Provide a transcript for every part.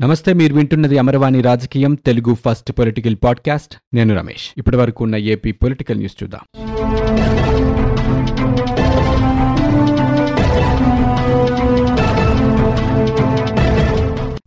నమస్తే మీరు వింటున్నది అమరవాణి రాజకీయం తెలుగు ఫస్ట్ పొలిటికల్ పాడ్కాస్ట్. నేను రమేష్. ఇప్పటి వరకు ఉన్న ఏపీ పొలిటికల్ న్యూస్ చూద్దాం.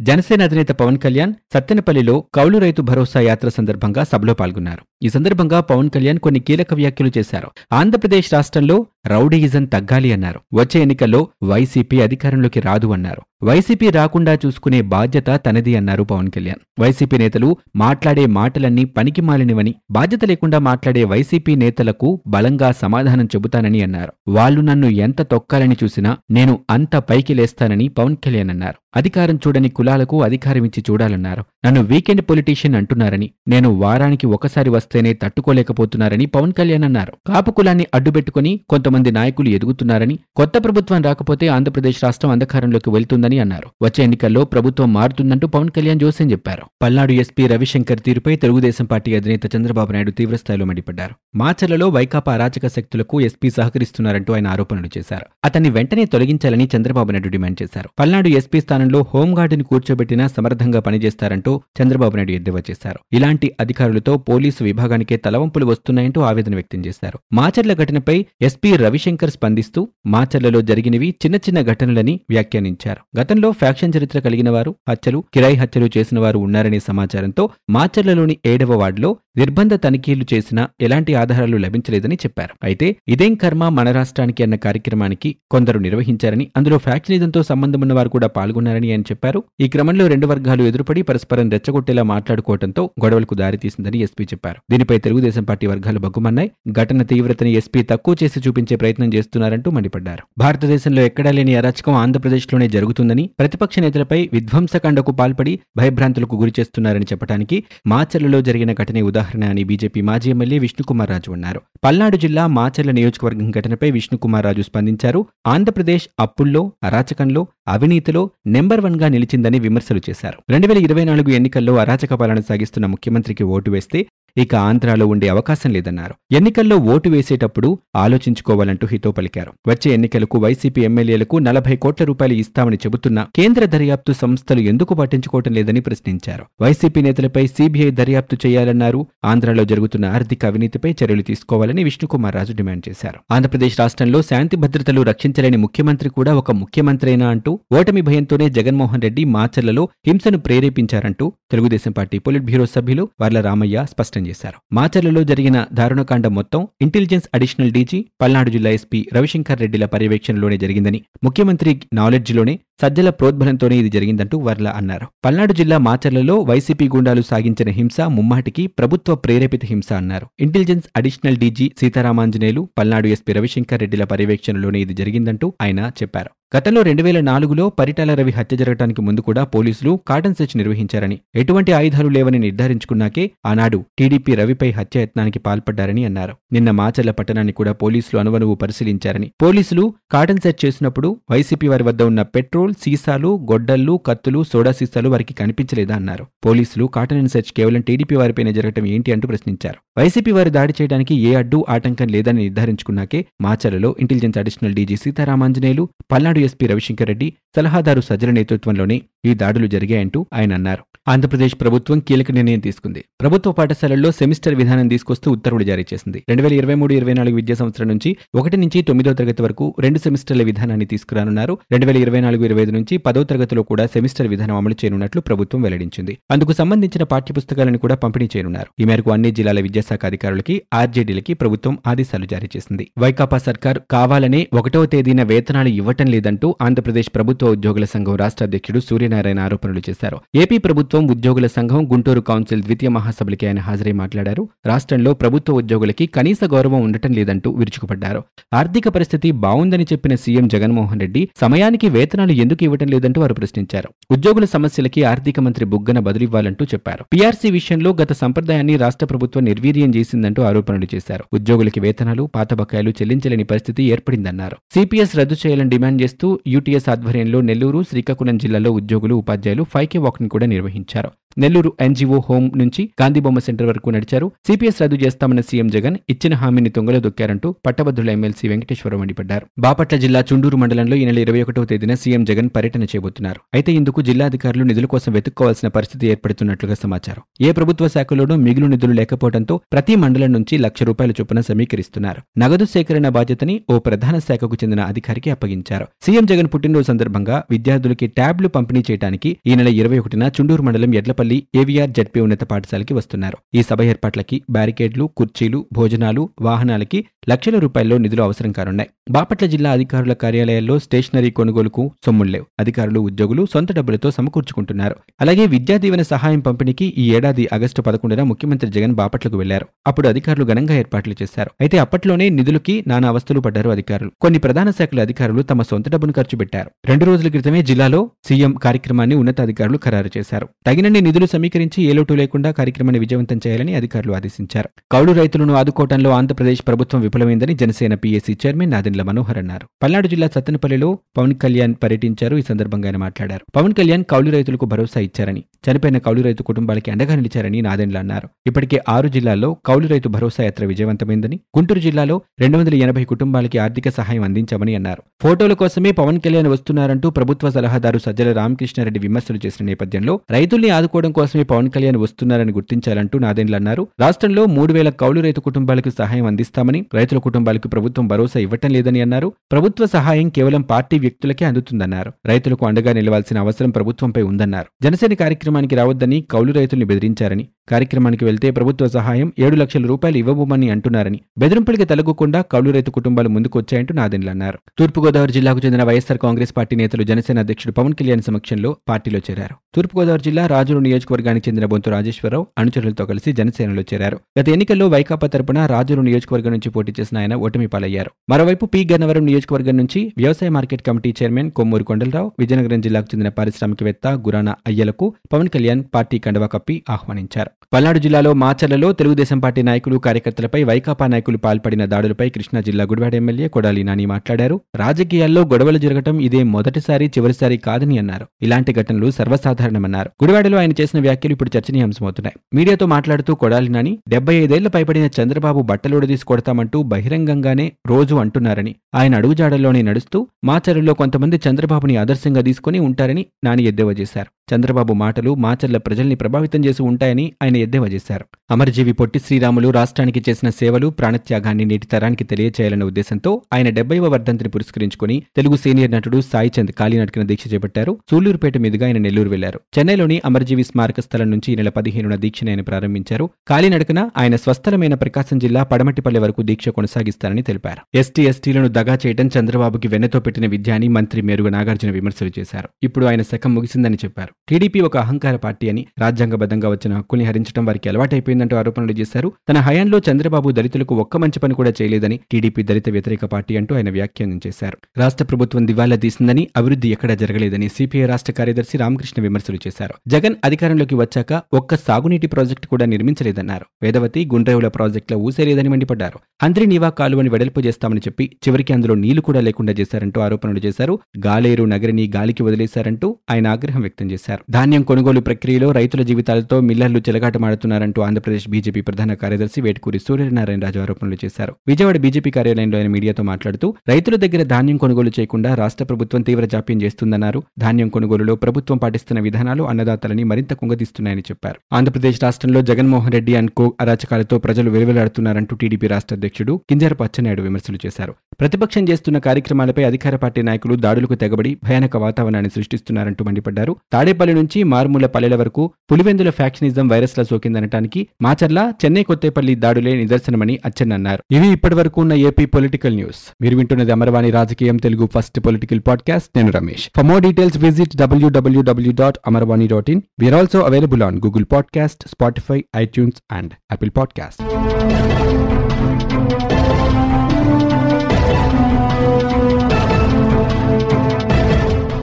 జనసేన అధినేత పవన్ కళ్యాణ్ సత్తెనపల్లిలో కౌలు రైతు భరోసా యాత్ర సందర్భంగా సభలో పాల్గొన్నారు. ఈ సందర్భంగా పవన్ కళ్యాణ్ కొన్ని కీలక వ్యాఖ్యలు చేశారు. ఆంధ్రప్రదేశ్ రాష్ట్రంలో రౌడీయిజం తగ్గాలి అన్నారు. వచ్చే ఎన్నికల్లో వైసీపీ అధికారంలోకి రాదు అన్నారు. వైసీపీ రాకుండా చూసుకునే బాధ్యత తనది అన్నారు పవన్ కళ్యాణ్. వైసీపీ నేతలు మాట్లాడే మాటలన్నీ పనికి మాలినవని బాధ్యత లేకుండా మాట్లాడే వైసీపీ నేతలకు బలంగా సమాధానం చెబుతానని అన్నారు. వాళ్ళు నన్ను ఎంత తొక్కాలని చూసినా నేను అంత పైకి లేస్తానని పవన్ కళ్యాణ్ అన్నారు. అధికారం చూడని కులాలకు అధికారం ఇచ్చి చూడాలన్నారు. నన్ను వీకెండ్ పొలిటీషియన్ అంటున్నారని నేను వారానికి ఒకసారి వస్తేనే తట్టుకోలేకపోతున్నారని పవన్ కళ్యాణ్ అన్నారు. కాపు కులాన్ని అడ్డుపెట్టుకుని కొంతమంది నాయకులు ఎదుగుతున్నారని కొత్త ప్రభుత్వం రాకపోతే ఆంధ్రప్రదేశ్ రాష్ట్రం అంధకారంలోకి వెళ్తుందని అన్నారు. వచ్చే ఎన్నికల్లో ప్రభుత్వం మారుతుందంటూ పవన్ కళ్యాణ్ జోస్యం చెప్పారు. పల్నాడు ఎస్పీ రవిశంకర్ తీరుపై తెలుగుదేశం పార్టీ అధినేత చంద్రబాబు నాయుడు తీవ్రస్థాయిలో మండిపడ్డారు. మాచర్లలో వైకాపా అరాచక శక్తులకు ఎస్పీ సహకరిస్తున్నారంటూ ఆయన ఆరోపణలు చేశారు. అతన్ని వెంటనే తొలగించాలని చంద్రబాబు నాయుడు డిమాండ్ చేశారు. పల్నాడు ఎస్పీ స్థానంలో హోంగార్డుని కూర్చోబెట్టినా సమర్థంగా పనిచేస్తారంటూ చంద్రబాబు నాయుడు ఎద్దేవా చేశారు. ఇలాంటి అధికారులతో పోలీసు విభాగానికే తలవంపులు వస్తున్నాయంటూ ఆవేదన వ్యక్తం చేశారు. మాచర్ల ఘటనపై ఎస్పీ రవిశంకర్ స్పందిస్తూ మాచర్లలో జరిగినవి చిన్న చిన్న ఘటనలని వ్యాఖ్యానించారు. గతంలో ఫ్యాక్షన్ చరిత్ర కలిగిన వారు హత్యలు కిరాయి హత్యలు చేసిన వారు ఉన్నారనే సమాచారంతో మాచర్లలోని ఏడవ వార్డులో నిర్బంధ తనిఖీలు చేసినా ఎలాంటి ఆధారాలు లభించలేదని చెప్పారు. అయితే ఇదేం కర్మ మన రాష్ట్రానికి అన్న కార్యక్రమానికి కొందరు నిర్వహించారని అందులో ఫ్యాక్షనిజంతో సంబంధం ఉన్న వారు కూడా పాల్గొన్నారని ఆయన చెప్పారు. ఈ క్రమంలో రెండు వర్గాలు ఎదురుపడి పరస్పరం రెచ్చగొట్టేలా మాట్లాడుకోవడంతో గొడవలకు దారితీసిందని ఎస్పీ చెప్పారు. దీనిపై తెలుగుదేశం పార్టీ వర్గాలు బగ్గుమన్నాయి. ఘటన తీవ్రతని ఎస్పీ తక్కువ చేసి చూపించే ప్రయత్నం చేస్తున్నారంటూ మండిపడ్డారు. భారతదేశంలో ఎక్కడా లేని అరాచకం ఆంధ్రప్రదేశ్లోనే జరుగుతుందని ప్రతిపక్ష నేతలపై విధ్వంసకాండకు పాల్పడి భయభ్రాంతులకు గురి చేస్తున్నారని చెప్పడానికి మాచర్లలో జరిగిన ఘటనే ఉదాహరణ అని బీజేపీ మాజీ ఎమ్మెల్యే విష్ణుకుమార్ రాజు అన్నారు. పల్నాడు జిల్లా మాచర్ల నియోజకవర్గం ఘటనపై విష్ణుకుమార్ రాజు స్పందించారు. ఆంధ్రప్రదేశ్ అప్పుల్లో అరాచకంలో అవినీతిలో నెంబర్ వన్గా నిలిచిందని విమర్శలు చేశారు. రెండు వేల ఇరవై నాలుగు ఎన్నికల్లో అరాచక పాలన సాగిస్తున్న ముఖ్యమంత్రికి ఓటు వేస్తే ఇక ఆంధ్రాలో ఉండే అవకాశం లేదన్నారు. ఎన్నికల్లో ఓటు వేసేటప్పుడు ఆలోచించుకోవాలంటూ హితో పలికారు. వచ్చే ఎన్నికలకు వైసీపీ ఎమ్మెల్యేలకు నలభై కోట్ల రూపాయలు ఇస్తామని చెబుతున్న కేంద్ర దర్యాప్తు సంస్థలు ఎందుకు పట్టించుకోవటం లేదని ప్రశ్నించారు. వైసీపీ నేతలపై సీబీఐ దర్యాప్తు చేయాలన్నారు. ఆంధ్రాలో జరుగుతున్న ఆర్థిక అవినీతిపై చర్యలు తీసుకోవాలని విష్ణుకుమార్ రాజు డిమాండ్ చేశారు. ఆంధ్రప్రదేశ్ రాష్ట్రంలో శాంతి భద్రతలు రక్షించలేని ముఖ్యమంత్రి కూడా ఒక ముఖ్యమంత్రేనా అంటూ ఓటమి భయంతోనే జగన్మోహన్ రెడ్డి మాచర్లలో హింసను ప్రేరేపించారంటూ Telugu Desam party party polit bureau Varla Ramaiah స్పష్టం చేశారు. మాచర్లలో జరిగిన దారుణకాండ మొత్తం ఇంటెలిజెన్స్ అడిషనల్ డీజీ పల్నాడు జిల్లా ఎస్పీ రవిశంకర్ రెడ్డిల పర్యవేక్షణలోనే జరిగిందని ముఖ్యమంత్రి నాలెడ్జ్లోనే సజ్జల ప్రోద్బలంతోనే ఇది జరిగిందంటూ వర్ల అన్నారు. పల్నాడు జిల్లా మాచర్లలో వైసీపీ గుండాలు సాగించిన హింస ముమ్మాటికి ప్రభుత్వ ప్రేరేపిత హింస అన్నారు. Intelligence additional DG Seetharamanjaneyulu Palnadu SP Ravishankar రెడ్డిల పర్యవేక్షణలోనే ఇది జరిగిందంటూ ఆయన చెప్పారు. గతంలో రెండు వేల నాలుగులో పరిటాల రవి హత్య జరగడానికి ముందు కూడా పోలీసులు కాటన్ సెర్చ్ నిర్వహించారని ఎటువంటి ఆయుధాలు లేవని నిర్ధారించుకున్నాకే ఆనాడు టీడీపీ రవిపై హత్యాయత్నానికి పాల్పడ్డారని అన్నారు. నిన్న మాచర్ల పట్టణాన్ని కూడా పోలీసులు అనువనువు పరిశీలించారని పోలీసులు కాటన్ సెర్చ్ చేసినప్పుడు వైసీపీ వారి వద్ద ఉన్న పెట్రోల్ సీసాలు గొడ్డళ్ళు కత్తులు సోడా సీసాలు వారికి కనిపించలేదా అన్నారు. పోలీసులు కాటన్ సెర్చ్ కేవలం టీడీపీ వారిపైన జరగటం ఏంటి అంటూ ప్రశ్నించారు. వైసీపీ వారి దాడి చేయడానికి ఏ అడ్డు ఆటంకం లేదని నిర్ధారించుకున్నాకే మాచర్లలో intelligence additional DG Seetharamanjaneyulu Palnadu SP Ravishankar Reddy సలహాదారు సజ్జల నేతృత్వంలోనే ఈ దాడులు జరిగాయంటూ ఆయన అన్నారు. ఆంధ్రప్రదేశ్ ప్రభుత్వం కీలక నిర్ణయం తీసుకుంది. ప్రభుత్వ పాఠశాలల్లో సెమిస్టర్ విధానం తీసుకొస్తూ ఉత్తర్వులు జారీ చేసింది. రెండు వేల ఇరవై మూడు ఇరవై నాలుగు విద్యా సంవత్సరం నుంచి ఒకటి నుంచి తొమ్మిదో తరగతి వరకు రెండు సెమిస్టర్ల విధానాన్ని తీసుకురానున్నారు. రెండు వేల ఇరవై నాలుగు ఇరవై ఐదు నుంచి పదో తరగతిలో కూడా సెమిస్టర్ విధానం అమలు చేయనున్నట్లు ప్రభుత్వం వెల్లడించింది. అందుకు సంబంధించిన పాఠ్యపుస్తకాలను కూడా పంపిణీ చేయనున్నారు. ఈ మేరకు అన్ని జిల్లాల విద్యాశాఖ అధికారులకి ఆర్జేడీలకి ప్రభుత్వం ఆదేశాలు జారీ చేసింది. వైకాపా సర్కార్ కావాలనే ఒకటవ తేదీన వేతనాలు ఇవ్వటం లేదంటూ ఆంధ్రప్రదేశ్ ప్రభుత్వ ఉద్యోగుల సంఘం రాష్ట్ర అధ్యక్షుడు సూర్యనారాయణ ఆరోపణలు చేశారు. ఏపీ ప్రభుత్వం ఉద్యోగుల సంఘం గుంటూరు కౌన్సిల్ ద్వితీయ మహాసభలకి ఆయన హాజరై మాట్లాడారు. రాష్ట్రంలో ప్రభుత్వ ఉద్యోగులకి కనీస గౌరవం ఉండటం లేదంటూ విరుచుకుపడ్డారు. ఆర్థిక పరిస్థితి బాగుందని చెప్పిన సీఎం జగన్మోహన్ రెడ్డి సమయానికి వేతనాలు ఎందుకు ఇవ్వటం లేదంటూ వారు ప్రశ్నించారు. ఉద్యోగుల సమస్యలకి ఆర్థిక మంత్రి బుగ్గన బదులివ్వాలంటూ చెప్పారు. పీఆర్సీ విషయంలో గత సంప్రదాయాన్ని రాష్ట్ర ప్రభుత్వం నిర్వీర్యం చేసిందంటూ ఆరోపణలు చేశారు. ఉద్యోగులకి వేతనాలు పాత బకాయిలు చెల్లించలేని పరిస్థితి ఏర్పడిందన్నారు. సిపిఎస్ రద్దు చేయాలని డిమాండ్ చేస్తూ యూటీఎస్ ఆధ్వర్యంలో నెల్లూరు శ్రీకాకుళం జిల్లాలో ఉద్యోగులు ఉపాధ్యాయులు ఫైవ్ కే వాక్ని కూడా నిర్వహించారు. నెల్లూరు ఎన్జీఓ హోం నుంచి గాంధీబొమ్మ సెంటర్ వరకు నడిచారు. సిపిఎస్ రద్దు చేస్తామన్న సీఎం జగన్ ఇచ్చిన హామీని తొంగలో దొక్కారంటూ పట్టభద్రుల ఎమ్మెల్సీ వెంకటేశ్వరం మండిపడ్డారు. బాపట్ల జిల్లా చుండూరు మండలంలో ఈ నెల ఇరవై ఒకటవ తేదీన సీఎం జగన్ పర్యటన చేయబోతున్నారు అయితే ఇందుకు జిల్లాధికారులు నిధుల కోసం వెతుక్కోవాల్సిన పరిస్థితి ఏర్పడుతున్నట్లుగా సమాచారం. ఏ ప్రభుత్వ శాఖలోనూ మిగులు నిధులు లేకపోవడంతో ప్రతి మండలం నుంచి లక్ష రూపాయల చొప్పున సమీకరిస్తున్నారు. నగదు సేకరణ బాధ్యతని ఓ ప్రధాన శాఖకు చెందిన అధికారికి అప్పగించారు. సీఎం జగన్ పుట్టినరోజు సందర్భంగా విద్యార్థులకి ట్యాబ్లు పంపిణీ చేయడానికి ఈ నెల ఇరవై ఒకటిన చుండూరు మండలం ఎడ్లపల్లి ఏవీఆర్ జడ్పీ ఉన్నత పాఠశాలకి వస్తున్నారు. ఈ సభ ఏర్పాట్లకి బ్యారికేడ్లు కుర్చీలు భోజనాలు వాహనాలకి లక్షల రూపాయల్లో నిధులు అవసరం కానున్నాయి. బాపట్ల జిల్లా అధికారుల కార్యాలయాల్లో స్టేషనరీ కొనుగోలుకు సొమ్ముల్లేవు అధికారులు ఉద్యోగులు సొంత డబ్బులతో సమకూర్చుకుంటున్నారు. అలాగే విద్యా దీవెన సహాయం పంపిణీకి ఈ ఏడాది ఆగస్టు పదకొండున ముఖ్యమంత్రి జగన్ బాపట్లకు వెళ్ళారు. అప్పుడు అధికారులు ఘనంగా ఏర్పాట్లు చేశారు. అయితే అప్పట్లోనే నిధులకి నానా అవస్థలు పడ్డారు అధికారులు. కొన్ని ప్రధాన శాఖల అధికారులు తమ సొంత డబ్బును ఖర్చు పెట్టారు. రెండు రోజుల క్రితమే జిల్లాలో సీఎం కార్యక్రమాన్ని ఉన్నతాధికారులు ఖరారు చేశారు. తగినన్ని నిధులు సమీకరించి ఏలోటు లేకుండా కార్యక్రమాన్ని విజయవంతం చేయాలని అధికారులు ఆదేశించారు. కౌలు రైతులను ఆదుకోవడంలో ఆంధ్రప్రదేశ్ ప్రభుత్వం విఫలమైందని జనసేన పీఏసీ చైర్మన్ నాదెండ్ల మనోహర్ అన్నారు. పల్నాడు జిల్లా సత్తెనపల్లిలో పవన్ కళ్యాణ్ పర్యటించారు. ఈ సందర్భంగా ఆయన మాట్లాడారు. పవన్ కళ్యాణ్ కౌలు రైతులకు భరోసా ఇచ్చారని చనిపోయిన కౌలు రైతు కుటుంబాలకి అండగా నిలిచారని నాదెండ్ల అన్నారు. ఇప్పటికే ఆరు జిల్లాల్లో కౌలు రైతు భరోసా యాత్ర విజయవంతమైందని గుంటూరు జిల్లాలో రెండు వందల ఎనభై కుటుంబాలకి ఆర్థిక సహాయం అందించామని అన్నారు. ఫోటోల కోసమే పవన్ కళ్యాణ్ వస్తున్నారంటూ ప్రభుత్వ సలహాదారు సజ్జల రామకృష్ణారెడ్డి విమర్శలు చేసిన నేపథ్యంలో రైతుల్ని ఆదుకోవడం కోసమే పవన్ కళ్యాణ్ వస్తున్నారని గుర్తించాలంటూ నాదెండ్ల అన్నారు. రాష్ట్రంలో మూడు వేల కౌలు రైతు కుటుంబాలకు సహాయం అందిస్తామని రైతుల కుటుంబాలకు ప్రభుత్వం భరోసా ఇవ్వటం లేదని అన్నారు. ప్రభుత్వ సహాయం కేవలం పార్టీ వ్యక్తులకే అందుతుందన్నారు. రైతులకు అండగా నిలవాల్సిన అవసరం ప్రభుత్వంపై ఉందన్నారు. జనసేన కార్యక్రమానికి రావద్దని కౌలు రైతుల్ని బెదిరించారని కార్యక్రమానికి వెళ్తే ప్రభుత్వ సహాయం ఏడు లక్షల రూపాయలు ఇవ్వబోమని అంటున్నారని. బెదిరింపులకి తలగకుండా కౌలు రైతు కుటుంబాలు ముందుకొచ్చాయంటూ వచ్చాయంటూ అన్నారు. తూర్పుగోదావరి జిల్లాకు చెందిన వైఎస్సార్ కాంగ్రెస్ పార్టీ నేతలు జనసేన అధ్యక్షుడు పవన్ కళ్యాణ్ సమక్షంలో పార్టీలో చేరారు. తూర్పుగోదావరి జిల్లా రాజులు నియోజకవర్గానికి చెందిన బొంతు రాజేశ్వరరావు అనుచరులతో కలిసి జనసేనలో చేరారు. గత ఎన్నికల్లో వైకాపా తరపున రాజులు నియోజకవర్గం నుంచి పోటీ చేసిన ఆయన ఓటమి పాలయ్యారు. మరోవైపు పి గన్నవరం నియోజకవర్గం నుంచి వ్యవసాయ market committee chairman Kommuru Kondalarao Vizianagaram జిల్లాకు చెందిన పారిశ్రామికవేత్త గురాన అయ్యలకు పవన్ కళ్యాణ్ పార్టీ కండవా కప్పి ఆహ్వానించారు. పల్నాడు జిల్లాలో మాచర్లలో తెలుగుదేశం పార్టీ నాయకులు కార్యకర్తలపై వైకాపా నాయకులు పాల్పడిన దాడులపై కృష్ణా జిల్లా గుడివాడ ఎమ్మెల్యే కొడాలి నాని మాట్లాడారు. రాజకీయాల్లో గొడవలు జరగటం ఇదే మొదటిసారి చివరిసారి కాదని అన్నారు. ఇలాంటి ఘటనలు సర్వసాధారణమన్నారు. గుడివాడలో ఆయన చేసిన వ్యాఖ్యలు ఇప్పుడు చర్చనీయాంశమవుతున్నాయి. మీడియాతో మాట్లాడుతూ కొడాలి నాని డెబ్బై ఐదేళ్ళ పైబడిన చంద్రబాబు బట్టలోడదీసి కొడతామంటూ బహిరంగంగానే రోజు అంటున్నారని ఆయన అడుగుజాడల్లోనే నడుస్తూ మాచర్లలో కొంతమంది చంద్రబాబుని ఆదర్శంగా తీసుకుని ఉంటారని నాని ఎద్దేవా చేశారు. చంద్రబాబు మాటలు మాచర్ల ప్రజల్ని ప్రభావితం చేసి ఉంటాయని ఆయన ఎద్దేవా చేశారు. అమరజీవి పొట్టి శ్రీరాములు రాష్ట్రానికి చేసిన సేవలు ప్రాణత్యాగాన్ని నేటి తరానికి తెలియచేయాలన్న ఉద్దేశంతో ఆయన డెబ్బైవ వర్ధంతిని పురస్కరించుకుని తెలుగు సీనియర్ నటుడు సాయి చంద్ కాలినడకన దీక్ష చేపట్టారు. సూళ్ళూరుపేట మీదుగా ఆయన నెల్లూరు వెళ్ళారు. చెన్నైలోని అమరజీవి స్మారక స్థలం నుంచి ఈ నెల పదిహేనున దీక్షను ఆయన ప్రారంభించారు. కాలినడకన ఆయన స్వస్థలమైన ప్రకాశం జిల్లా పడమటిపల్లె వరకు దీక్ష కొనసాగిస్తారని తెలిపారు. ఎస్టీ ఎస్టీలను దగా చేయడం చంద్రబాబుకి వెన్నతో పెట్టిన విద్య అని మంత్రి మేరుగ నాగార్జున విమర్శలు చేశారు. ఇప్పుడు ఆయన శకం ముగిసిందని చెప్పారు. టీడీపీ ఒక అహంకార పార్టీ అని రాజ్యాంగబద్ధంగా వచ్చిన హక్కుల్ని హరించడం వారికి అలవాటైపోయిందంటూ ఆరోపణలు చేశారు. తన హయాంలో చంద్రబాబు దళితులకు ఒక్క మంచి పని కూడా చేయలేదని టీడీపీ దళిత వ్యతిరేక పార్టీ అంటూ ఆయన వ్యాఖ్యానం చేశారు. రాష్ట్ర ప్రభుత్వం దివాలా తీసిందని అభివృద్ధి ఎక్కడా జరగలేదని సిపిఐ రాష్ట్ర కార్యదర్శి రామకృష్ణ విమర్శలు చేశారు. జగన్ అధికారంలోకి వచ్చాక ఒక్క సాగునీటి ప్రాజెక్టు కూడా నిర్మించలేదన్నారు. వేదవతి గుండ్రేవుల ప్రాజెక్టులో ఊసేలేదని మండిపడ్డారు. అంద్రి నీవా కాలువని వెడల్పు చేస్తామని చెప్పి చివరికి అందులో నీళ్ళు కూడా లేకుండా చేశారంటూ ఆరోపణలు చేశారు. గాలేరు నగరిని గాలికి వదిలేశారంటూ ఆయన ఆగ్రహం వ్యక్తం చేశారు. ధాన్యం కొనుగోలు ప్రక్రియలో రైతుల జీవితాలతో మిల్లర్లు చిలగాటమాడుతున్నారంటూ ఆంధ్రప్రదేశ్ బీజేపీ ప్రధాన కార్యదర్శి వేటుకూరి సూర్యనారాయణరాజు ఆరోపణలు చేశారు. విజయవాడ బీజేపీ కార్యాలయంలో ఆయన మీడియాతో మాట్లాడుతూ రైతుల దగ్గర ధాన్యం కొనుగోలు చేయకుండా రాష్ట్ర ప్రభుత్వం తీవ్ర జాప్యం చేస్తుందన్నారు. ధాన్యం కొనుగోలులో ప్రభుత్వం పాటిస్తున్న విధానాలు అన్నదాతలని మరింత కుంగదీస్తున్నాయని చెప్పారు. ఆంధ్రప్రదేశ్ రాష్ట్రంలో జగన్మోహన్ రెడ్డి అండ్ కో అరాచకాలతో ప్రజలు వెలువలాడుతున్నారంటూ టీడీపీ రాష్ట్ర అధ్యక్షుడు కింజరపు అచ్చెన్నాయుడు విమర్శలు చేశారు. ప్రతిపక్షం చేస్తున్న కార్యక్రమాలపై అధికార పార్టీ నాయకులు దాడులకు తెగబడి భయానక వాతావరణాన్ని సృష్టిస్తున్నారంటూ మండిపడ్డారు. తాడేపల్లి నుంచి మారుమూల పల్లెల వరకు పులివెందుల ఫ్యాక్షనిజం వైరస్ల సోకిందనటానికి మాచర్ల చెన్నై కొత్తేపల్లి దాడులే నిదర్శనమని అచ్చెన్నన్నారు ఇవి ఇప్పటివరకు ఉన్న ఏపీ పొలిటికల్ న్యూస్. మీరు వింటున్నది అమర్వాణి రాజకీయం తెలుగు ఫస్ట్ పొలిటికల్ పాడ్కాస్ట్. నేను Ramesh. For more details visit WWW dot Amarvani dot in we are also available on Google podcast Spotify iTunes and Apple podcast